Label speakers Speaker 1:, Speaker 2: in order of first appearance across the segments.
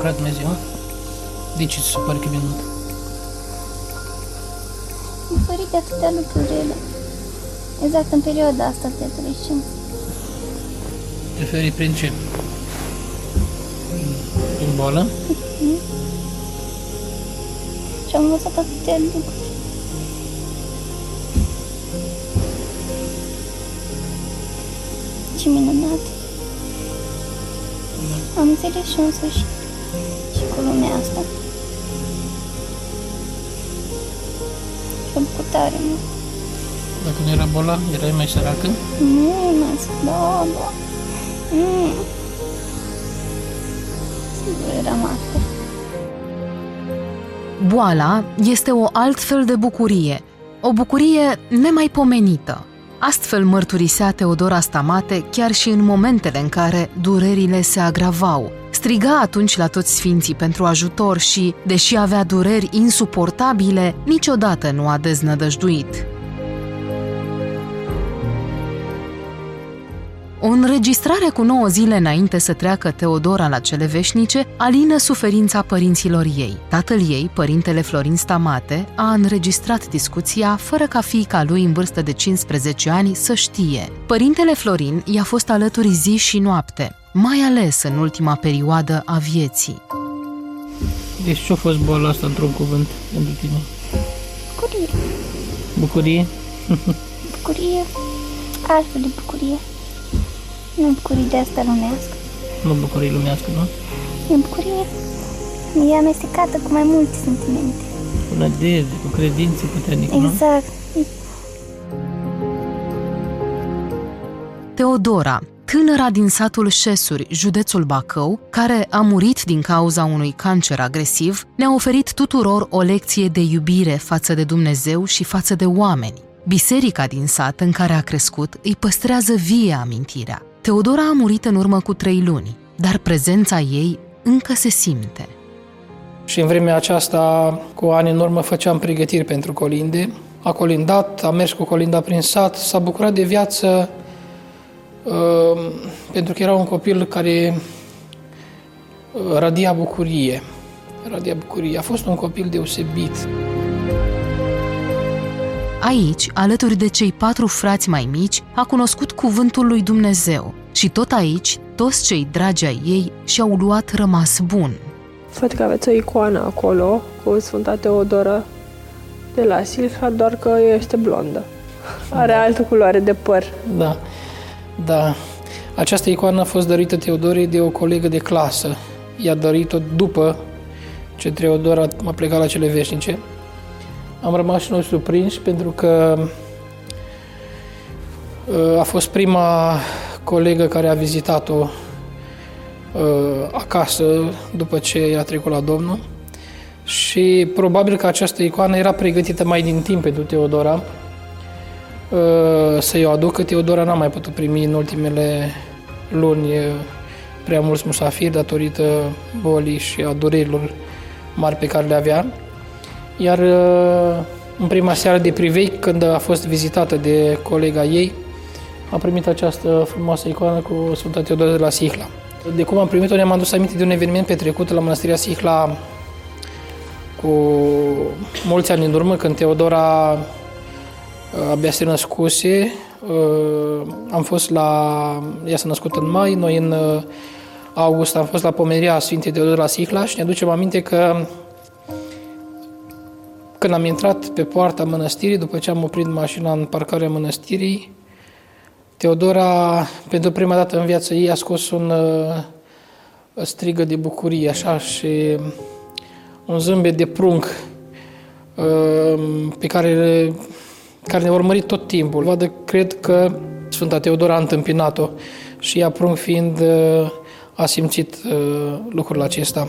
Speaker 1: A lucrat Dumnezeu? De ce ți se pare că e minunat?
Speaker 2: Am ferit de atâtea lucruri rele. Exact în perioada asta de adolescență.
Speaker 1: Preferi prin ce? Prin boală?
Speaker 2: Și am învățat atâtea lucruri. Ce minunat. Am înțeles și în sfârșit. Și cu lumea asta. Și am făcut tare mult.
Speaker 1: Dacă nu era boala, erai mai săracă?
Speaker 2: Nu, mas, da, da. Mm. Sigur eram asta.
Speaker 3: Boala este o altfel de bucurie, o bucurie nemaipomenită. Astfel mărturisea Teodora Stamate chiar și în momentele în care durerile se agravau. Striga atunci la toți sfinții pentru ajutor și, deși avea dureri insuportabile, niciodată nu a deznădăjduit. O înregistrare cu 9 zile înainte să treacă Teodora la cele veșnice alină suferința părinților ei. Tatăl ei, părintele Florin Stamate, a înregistrat discuția fără ca fiica lui în vârstă de 15 ani să știe. Părintele Florin i-a fost alături zi și noapte, mai ales în ultima perioadă a vieții.
Speaker 1: Deci ce-a fost boala asta într-un cuvânt pentru tine?
Speaker 2: Bucurie.
Speaker 1: Bucurie?
Speaker 2: Bucurie. Altfel de bucurie. Nu bucurie de asta lumească.
Speaker 1: Nu bucurie lumească, nu?
Speaker 2: E bucurie. E amestecată cu mai multe sentimente.
Speaker 1: Cu nădejde, cu credință puternică, nu?
Speaker 2: Exact.
Speaker 3: Teodora, tânăra din satul Șesuri, județul Bacău, care a murit din cauza unui cancer agresiv, ne-a oferit tuturor o lecție de iubire față de Dumnezeu și față de oameni. Biserica din sat în care a crescut îi păstrează vie amintirea. Teodora a murit în urmă cu trei luni, dar prezența ei încă se simte.
Speaker 1: Și în vremea aceasta, cu ani în urmă, făceam pregătiri pentru colinde. A colindat, a mers cu colinda prin sat, s-a bucurat de viață uh, pentru că era un copil care uh, radia bucurie. Radia bucurie. A fost un copil deosebit.
Speaker 3: Aici, alături de cei patru frați mai mici, a cunoscut cuvântul lui Dumnezeu și tot aici, toți cei dragi ai ei și-au luat rămas bun.
Speaker 4: Văd că aveți o icoană acolo cu Sfânta Teodora de la Silha, doar că este blondă. Are altă culoare de păr.
Speaker 1: Da, da. Această icoană a fost dărită Teodorei de o colegă de clasă. I-a dărit-o după ce Teodora a plecat la cele veșnice. Am rămas și noi surprinși pentru că uh, a fost prima colegă care a vizitat-o uh, acasă după ce a trecut la Domnul și probabil că această icoană era pregătită mai din timp pentru Teodora uh, să-i o aducă. Teodora n-a mai putut primi în ultimele luni prea mulți musafiri datorită bolii și a durerilor mari pe care le avea. Iar uh, în prima seară de privei, când a fost vizitată de colega ei, a primit această frumoasă icoană cu Sfânta Teodora de la Sihla. De cum am primit-o, ne-am adus aminte de un eveniment petrecut la Mănăstirea Sihla cu mulți ani în urmă, când Teodora uh, abia se născuse. Uh, am fost la... Ea s-a născut în mai, noi în august am fost la pomeria Sfintei Teodora la Sihla și ne aducem aminte că când am intrat pe poarta mănăstirii, după ce am oprit mașina în parcarea mănăstirii, Teodora, pentru prima dată în viața ei, a scos un uh, strigă de bucurie, așa, și un zâmbet de prunc uh, pe care, care ne-a urmărit tot timpul. Vadă, cred că Sfânta Teodora a întâmpinat-o și ea, prunc fiind, uh, a simțit uh, lucrul acesta.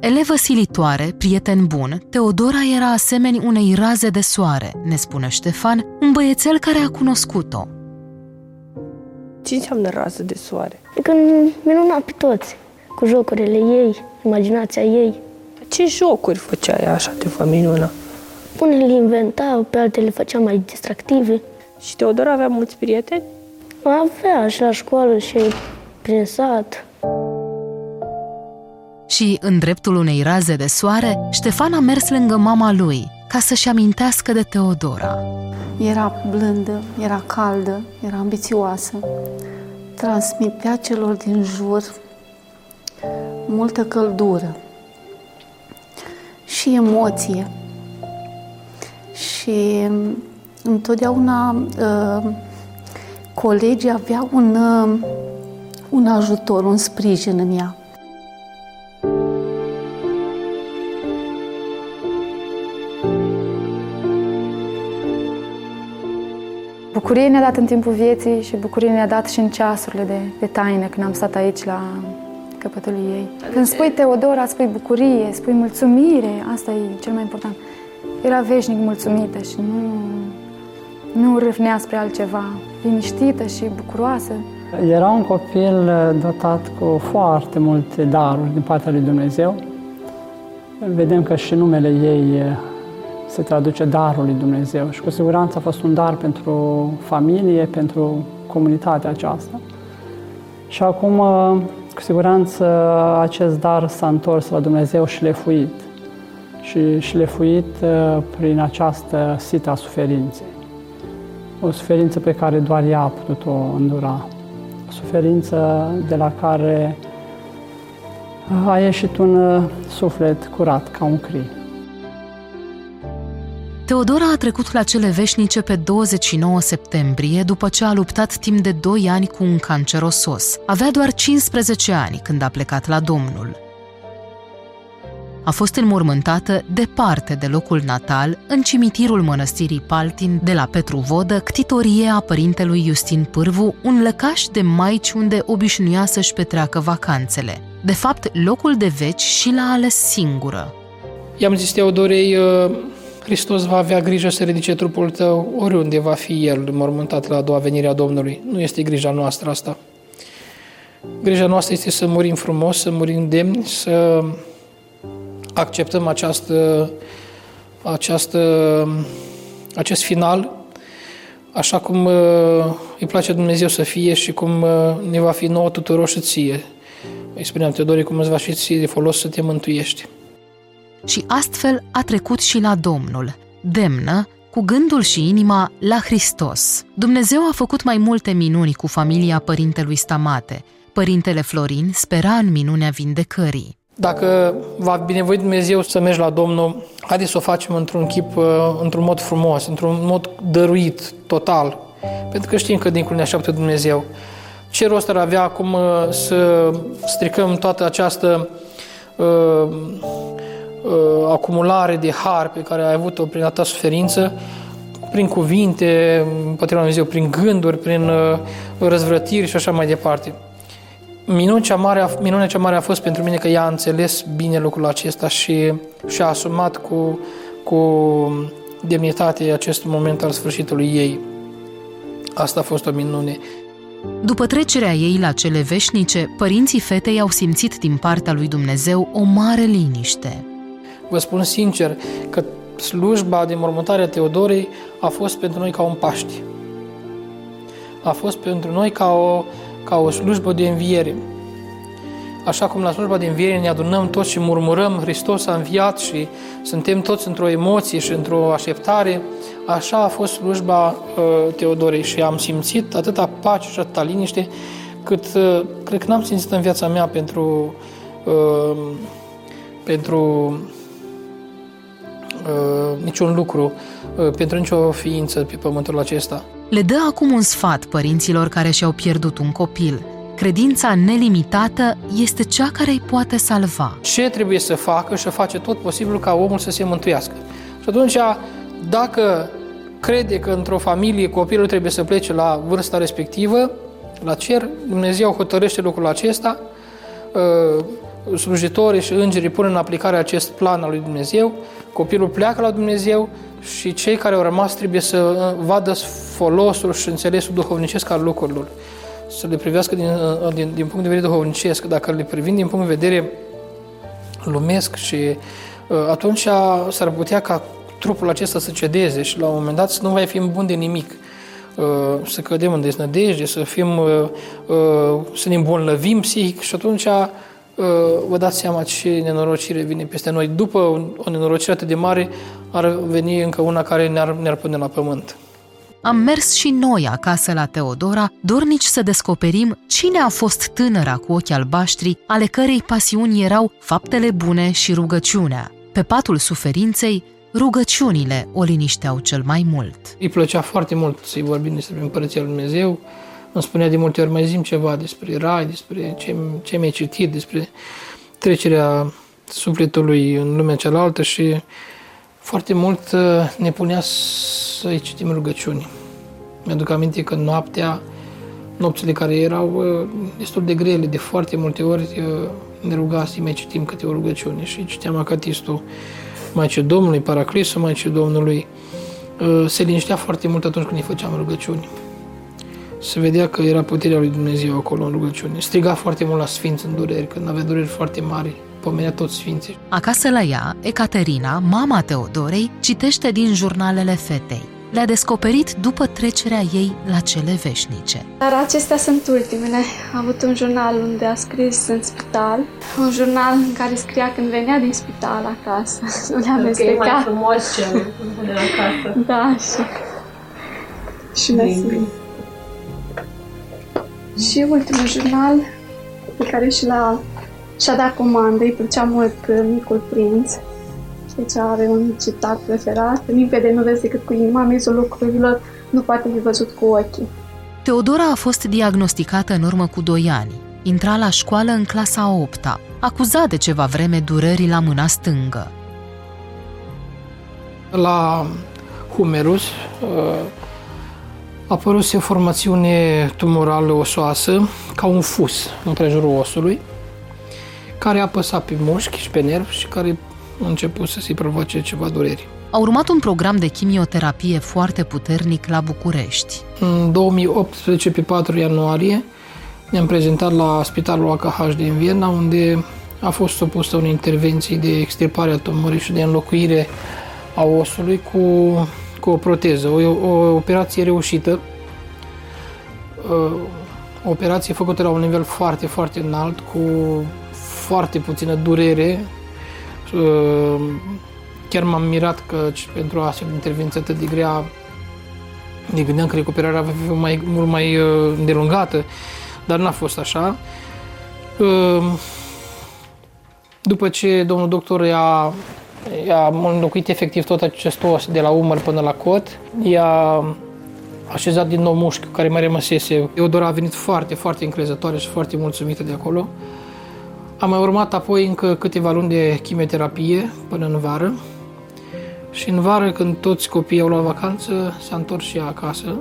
Speaker 3: Elevă silitoare, prieten bun, Teodora era asemeni unei raze de soare, ne spune Ștefan, un băiețel care a cunoscut-o.
Speaker 4: Ce înseamnă rază de soare?
Speaker 2: Când minuna pe toți, cu jocurile ei, imaginația ei.
Speaker 4: Ce jocuri făcea ea așa de vă minuna?
Speaker 2: Unele le inventau, pe altele le făcea mai distractive.
Speaker 4: Și Teodora avea mulți prieteni?
Speaker 2: Avea și la școală și prin sat.
Speaker 3: Și, în dreptul unei raze de soare, Ștefan a mers lângă mama lui, ca să-și amintească de Teodora.
Speaker 5: Era blândă, era caldă, era ambițioasă. Transmitea celor din jur multă căldură și emoție. Și întotdeauna uh, colegii aveau un, uh, un ajutor, un sprijin în ea.
Speaker 6: Bucurie ne-a dat în timpul vieții și bucurie ne-a dat și în ceasurile de, de taină, când am stat aici la căpătul ei. Când spui Teodora, spui bucurie, spui mulțumire, asta e cel mai important. Era veșnic mulțumită și nu, nu râvnea spre altceva, liniștită și bucuroasă.
Speaker 7: Era un copil dotat cu foarte multe daruri din partea lui Dumnezeu. Vedem că și numele ei se traduce darul lui Dumnezeu și cu siguranță a fost un dar pentru familie, pentru comunitatea aceasta. Și acum, cu siguranță, acest dar s-a întors la Dumnezeu și lefuit. Și șlefuit uh, prin această sită a suferinței. O suferință pe care doar ea a putut-o îndura. O suferință de la care a ieșit un uh, suflet curat, ca un cri.
Speaker 3: Teodora a trecut la cele veșnice pe 29 septembrie după ce a luptat timp de 2 ani cu un cancer osos. Avea doar 15 ani când a plecat la Domnul. A fost înmormântată departe de locul natal, în cimitirul mănăstirii Paltin de la Petru Vodă, ctitorie a părintelui Justin Pârvu, un lăcaș de maici unde obișnuia să-și petreacă vacanțele. De fapt, locul de veci și l-a ales singură.
Speaker 1: I-am zis Teodorei, uh, Hristos va avea grijă să ridice trupul tău oriunde va fi El mormântat la a doua venire a Domnului. Nu este grija noastră asta. Grija noastră este să murim frumos, să murim demni, să acceptăm această, această, acest final așa cum uh, îi place Dumnezeu să fie și cum uh, ne va fi nouă tuturor și ție. Îi spuneam, Teodore, cum îți va fi ție de folos să te mântuiești
Speaker 3: și astfel a trecut și la Domnul, demnă, cu gândul și inima la Hristos. Dumnezeu a făcut mai multe minuni cu familia părintelui Stamate. Părintele Florin spera în minunea vindecării.
Speaker 1: Dacă va binevoi Dumnezeu să mergi la Domnul, haideți să o facem într-un chip, uh, într-un mod frumos, într-un mod dăruit, total. Pentru că știm că dincolo ne așteaptă Dumnezeu. Ce rost ar avea acum uh, să stricăm toată această uh, uh, acumulare de har pe care ai avut-o prin a ta suferință, prin cuvinte, împotriva Dumnezeu, prin gânduri, prin uh, răzvrătiri și așa mai departe. Minunea cea, mare a, minunea cea mare a fost pentru mine că ea a înțeles bine lucrul acesta și și-a asumat cu, cu demnitate acest moment al sfârșitului ei. Asta a fost o minune.
Speaker 3: După trecerea ei la cele veșnice, părinții fetei au simțit din partea lui Dumnezeu o mare liniște.
Speaker 1: Vă spun sincer că slujba de mormântare a Teodorei a fost pentru noi ca un Paști. A fost pentru noi ca o, ca o slujbă de înviere. Așa cum la slujba de înviere ne adunăm toți și murmurăm Hristos a înviat și suntem toți într-o emoție și într-o așteptare, așa a fost slujba uh, Teodorei și am simțit atâta pace și atâta liniște cât uh, cred că n-am simțit în viața mea pentru, uh, pentru uh, niciun lucru, uh, pentru nicio ființă pe pământul acesta.
Speaker 3: Le dă acum un sfat părinților care și-au pierdut un copil. Credința nelimitată este cea care îi poate salva.
Speaker 1: Ce trebuie să facă și face tot posibilul ca omul să se mântuiască. Și atunci, dacă crede că într-o familie copilul trebuie să plece la vârsta respectivă, la cer, Dumnezeu hotărăște lucrul acesta, uh, slujitorii și îngerii pun în aplicare acest plan al lui Dumnezeu, copilul pleacă la Dumnezeu și cei care au rămas trebuie să uh, vadă folosul și înțelesul duhovnicesc al lucrurilor. Să le privească din, uh, din, din punct de vedere duhovnicesc. Dacă le privim din punct de vedere lumesc și uh, atunci s-ar putea ca trupul acesta să cedeze și la un moment dat să nu mai fim bun de nimic. uh, să cădem în deznădejde, să fim, uh, uh, să ne îmbolnăvim psihic și atunci uh, vă dați seama ce nenorocire vine peste noi. După o nenorocire atât de mare, ar veni încă una care ne-ar, ne-ar pune la pământ.
Speaker 3: Am mers și noi acasă la Teodora, dornici să descoperim cine a fost tânăra cu ochi albaștri, ale cărei pasiuni erau faptele bune și rugăciunea. Pe patul suferinței, rugăciunile o linișteau cel mai mult.
Speaker 1: Îi plăcea foarte mult să-i vorbim despre Împărăția Lui Dumnezeu. Îmi spunea de multe ori, mai zim ceva despre rai, despre ce, ce mi-ai citit, despre trecerea sufletului în lumea cealaltă și foarte mult uh, ne punea să-i citim rugăciuni. Mi-aduc aminte că noaptea, nopțile care erau uh, destul de grele, de foarte multe ori uh, ne ruga să mai citim câte o rugăciune și citeam acatistul Maicii Domnului, Paraclisul Maicii Domnului. Se liniștea foarte mult atunci când îi făceam rugăciuni. Se vedea că era puterea lui Dumnezeu acolo în rugăciune. Striga foarte mult la sfinți în dureri, când avea dureri foarte mari pomenea toți sfinții.
Speaker 3: Acasă la ea, Ecaterina, mama Teodorei, citește din jurnalele fetei. Le-a descoperit după trecerea ei la cele veșnice.
Speaker 8: Dar acestea sunt ultimele. A avut un jurnal unde a scris în spital, un jurnal în care scria când venea din spital acasă. Nu le-a
Speaker 4: amestecat. Okay, mai frumos cel de la casă.
Speaker 8: Da, și... Și mi Și ultimul jurnal pe care și l-a și-a dat comandă, îi plăcea mult uh, Micul Prinț. Deci are un citat preferat. Limpede nu vezi decât cu inima, mizul lucrurilor nu poate fi văzut cu ochii.
Speaker 3: Teodora a fost diagnosticată în urmă cu 2 ani. Intra la școală în clasa 8 -a, acuzat de ceva vreme durării la mâna stângă.
Speaker 1: La humerus uh, a apărut o formațiune tumorală osoasă, ca un fus în prejurul osului, care a apăsat pe mușchi și pe nervi și care a început să se provoace ceva dureri.
Speaker 3: A urmat un program de chimioterapie foarte puternic la București.
Speaker 1: În 2018, pe 4 ianuarie, ne-am prezentat la Spitalul AKH din Viena, unde a fost supusă unei intervenții de extirpare a tumorii și de înlocuire a osului cu, cu o proteză. O, o operație reușită, o operație făcută la un nivel foarte, foarte înalt, cu foarte puțină durere. Uh, chiar m-am mirat că pentru astfel de intervenție atât de grea ne gândeam că recuperarea va fi mai, mult mai uh, îndelungată, dar n-a fost așa. Uh, după ce domnul doctor i-a, i-a înlocuit efectiv tot acest os de la umăr până la cot, i-a așezat din nou mușchiul care mai rămăsese. Eudora a venit foarte, foarte încrezătoare și foarte mulțumită de acolo. Am mai urmat apoi încă câteva luni de chimioterapie până în vară și în vară, când toți copiii au luat vacanță, s-a întors și ea acasă,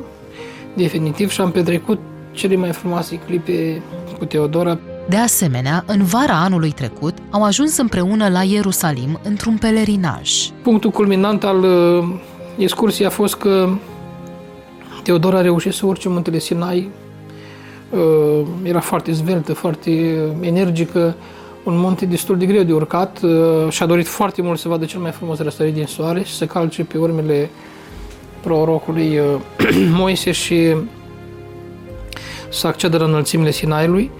Speaker 1: definitiv, și am petrecut cele mai frumoase clipe cu Teodora.
Speaker 3: De asemenea, în vara anului trecut, au ajuns împreună la Ierusalim într-un pelerinaj.
Speaker 1: Punctul culminant al uh, excursiei a fost că Teodora a reușit să urce muntele Sinai Uh, era foarte zveltă, foarte energică, un munte destul de greu de urcat uh, și a dorit foarte mult să vadă cel mai frumos răsărit din soare și să calce pe urmele prorocului uh, Moise și să accedă la înălțimile Sinaiului.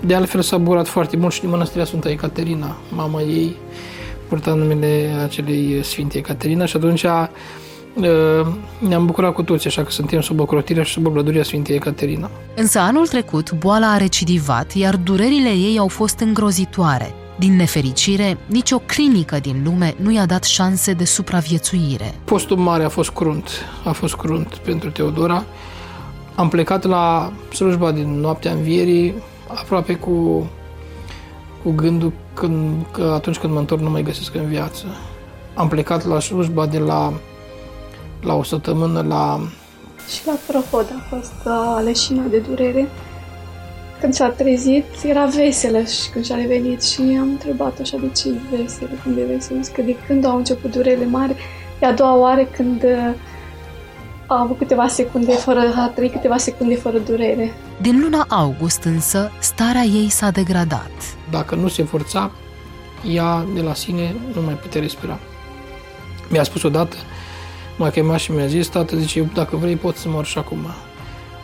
Speaker 1: De altfel s-a bucurat foarte mult și din mănăstirea Sfânta Ecaterina, mama ei, purta numele acelei Sfinte Ecaterina și atunci a ne-am bucurat cu toți, așa că suntem sub ocrotirea și sub oblăduria Sfintei Ecaterina.
Speaker 3: Însă anul trecut, boala a recidivat, iar durerile ei au fost îngrozitoare. Din nefericire, nicio clinică din lume nu i-a dat șanse de supraviețuire.
Speaker 1: Postul mare a fost crunt, a fost crunt pentru Teodora. Am plecat la slujba din noaptea învierii, aproape cu, cu gândul când, că atunci când mă întorc nu mai găsesc în viață. Am plecat la slujba de la la o săptămână la...
Speaker 8: Și la Prohod a fost uh, leșina de durere. Când s-a trezit, era veselă și când și-a revenit și am întrebat așa de ce e veselă, când e veselă. Zic că de când au început durerile mari, e a doua oară când uh, a avut câteva secunde fără, a trăit câteva secunde fără durere.
Speaker 3: Din luna august însă, starea ei s-a degradat.
Speaker 1: Dacă nu se forța, ea de la sine nu mai putea respira. Mi-a spus odată M-a chemat și mi-a zis, tată, zice, dacă vrei pot să mor și acum.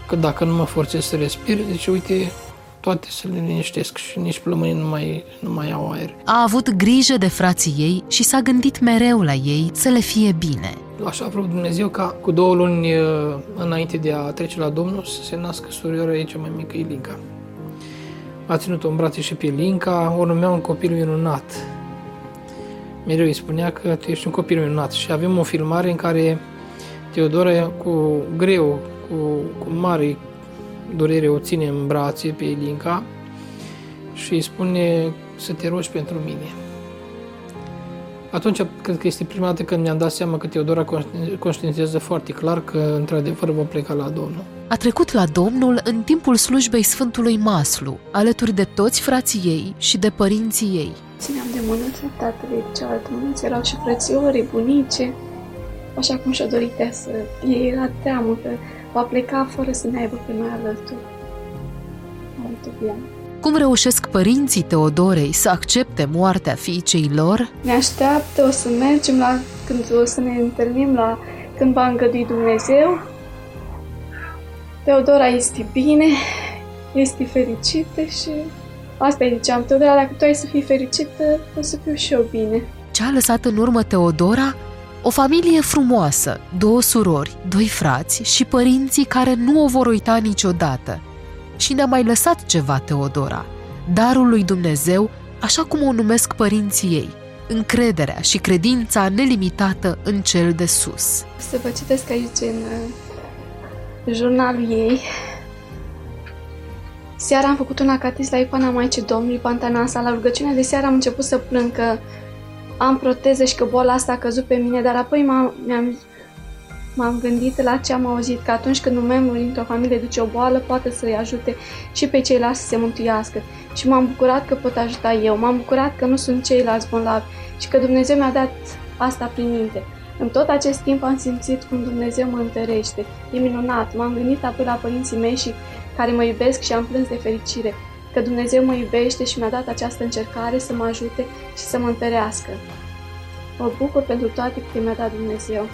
Speaker 1: Că dacă nu mă forțez să respir, zice, uite, toate se liniștesc și nici plămânii nu mai, nu mai au aer.
Speaker 3: A avut grijă de frații ei și s-a gândit mereu la ei să le fie bine.
Speaker 1: Așa a vrut Dumnezeu ca cu două luni uh, înainte de a trece la Domnul să se nască surioara ei cea mai mică, Ilinca. A ținut-o în brațe și pe Ilinca, o numea un copil minunat. Mereu îi spunea că tu ești un copil minunat și avem o filmare în care Teodora cu greu, cu, cu mare durere o ține în brațe pe Ilinca și îi spune să te rogi pentru mine. Atunci cred că este prima dată când mi-am dat seama că Teodora conștientizează foarte clar că într-adevăr va pleca la Domnul.
Speaker 3: A trecut la Domnul în timpul slujbei Sfântului Maslu, alături de toți frații ei și de părinții ei.
Speaker 8: Țineam de mânuța tatălui, cealaltă mânuță erau și frățiorii, bunice, așa cum și-a dorit să... Ei era teamă că va pleca fără să ne aibă pe noi alături. Alături
Speaker 3: cum reușesc părinții Teodorei să accepte moartea fiicei lor?
Speaker 8: Ne așteaptă, o să mergem la, când o să ne întâlnim la când va îngădui Dumnezeu. Teodora este bine, este fericită și asta îi ziceam, Teodora, dacă tu ai să fii fericită, o să fiu și eu bine.
Speaker 3: Ce a lăsat în urmă Teodora? O familie frumoasă, două surori, doi frați și părinții care nu o vor uita niciodată – și ne-a mai lăsat ceva Teodora, darul lui Dumnezeu, așa cum o numesc părinții ei, încrederea și credința nelimitată în cel de sus.
Speaker 8: Să vă citesc aici în uh, jurnalul ei. Seara am făcut un acatis la icoana Maicii Domnului Pantanasa. La rugăciunea de seară am început să plâng că am proteze și că boala asta a căzut pe mine, dar apoi m-am, mi-am M-am gândit la ce am auzit, că atunci când un membru dintr-o familie duce o boală, poate să-i ajute și pe ceilalți să se mântuiască. Și m-am bucurat că pot ajuta eu, m-am bucurat că nu sunt ceilalți bolnavi și că Dumnezeu mi-a dat asta prin minte. În tot acest timp am simțit cum Dumnezeu mă întărește. E minunat. M-am gândit apoi la părinții mei și care mă iubesc și am plâns de fericire. Că Dumnezeu mă iubește și mi-a dat această încercare să mă ajute și să mă întărească. Mă bucur pentru toate câte mi-a dat Dumnezeu.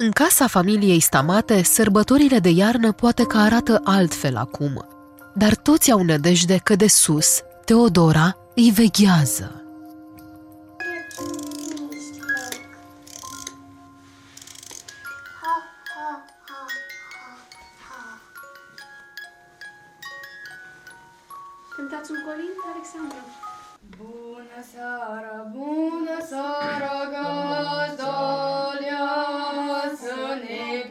Speaker 3: În casa familiei stamate, sărbătorile de iarnă poate că arată altfel acum, dar toți au nădejde că de sus, Teodora îi veghează.
Speaker 8: Cântați un colint, Alexandru? Bună seara, bună seara, gazdă! Yeah.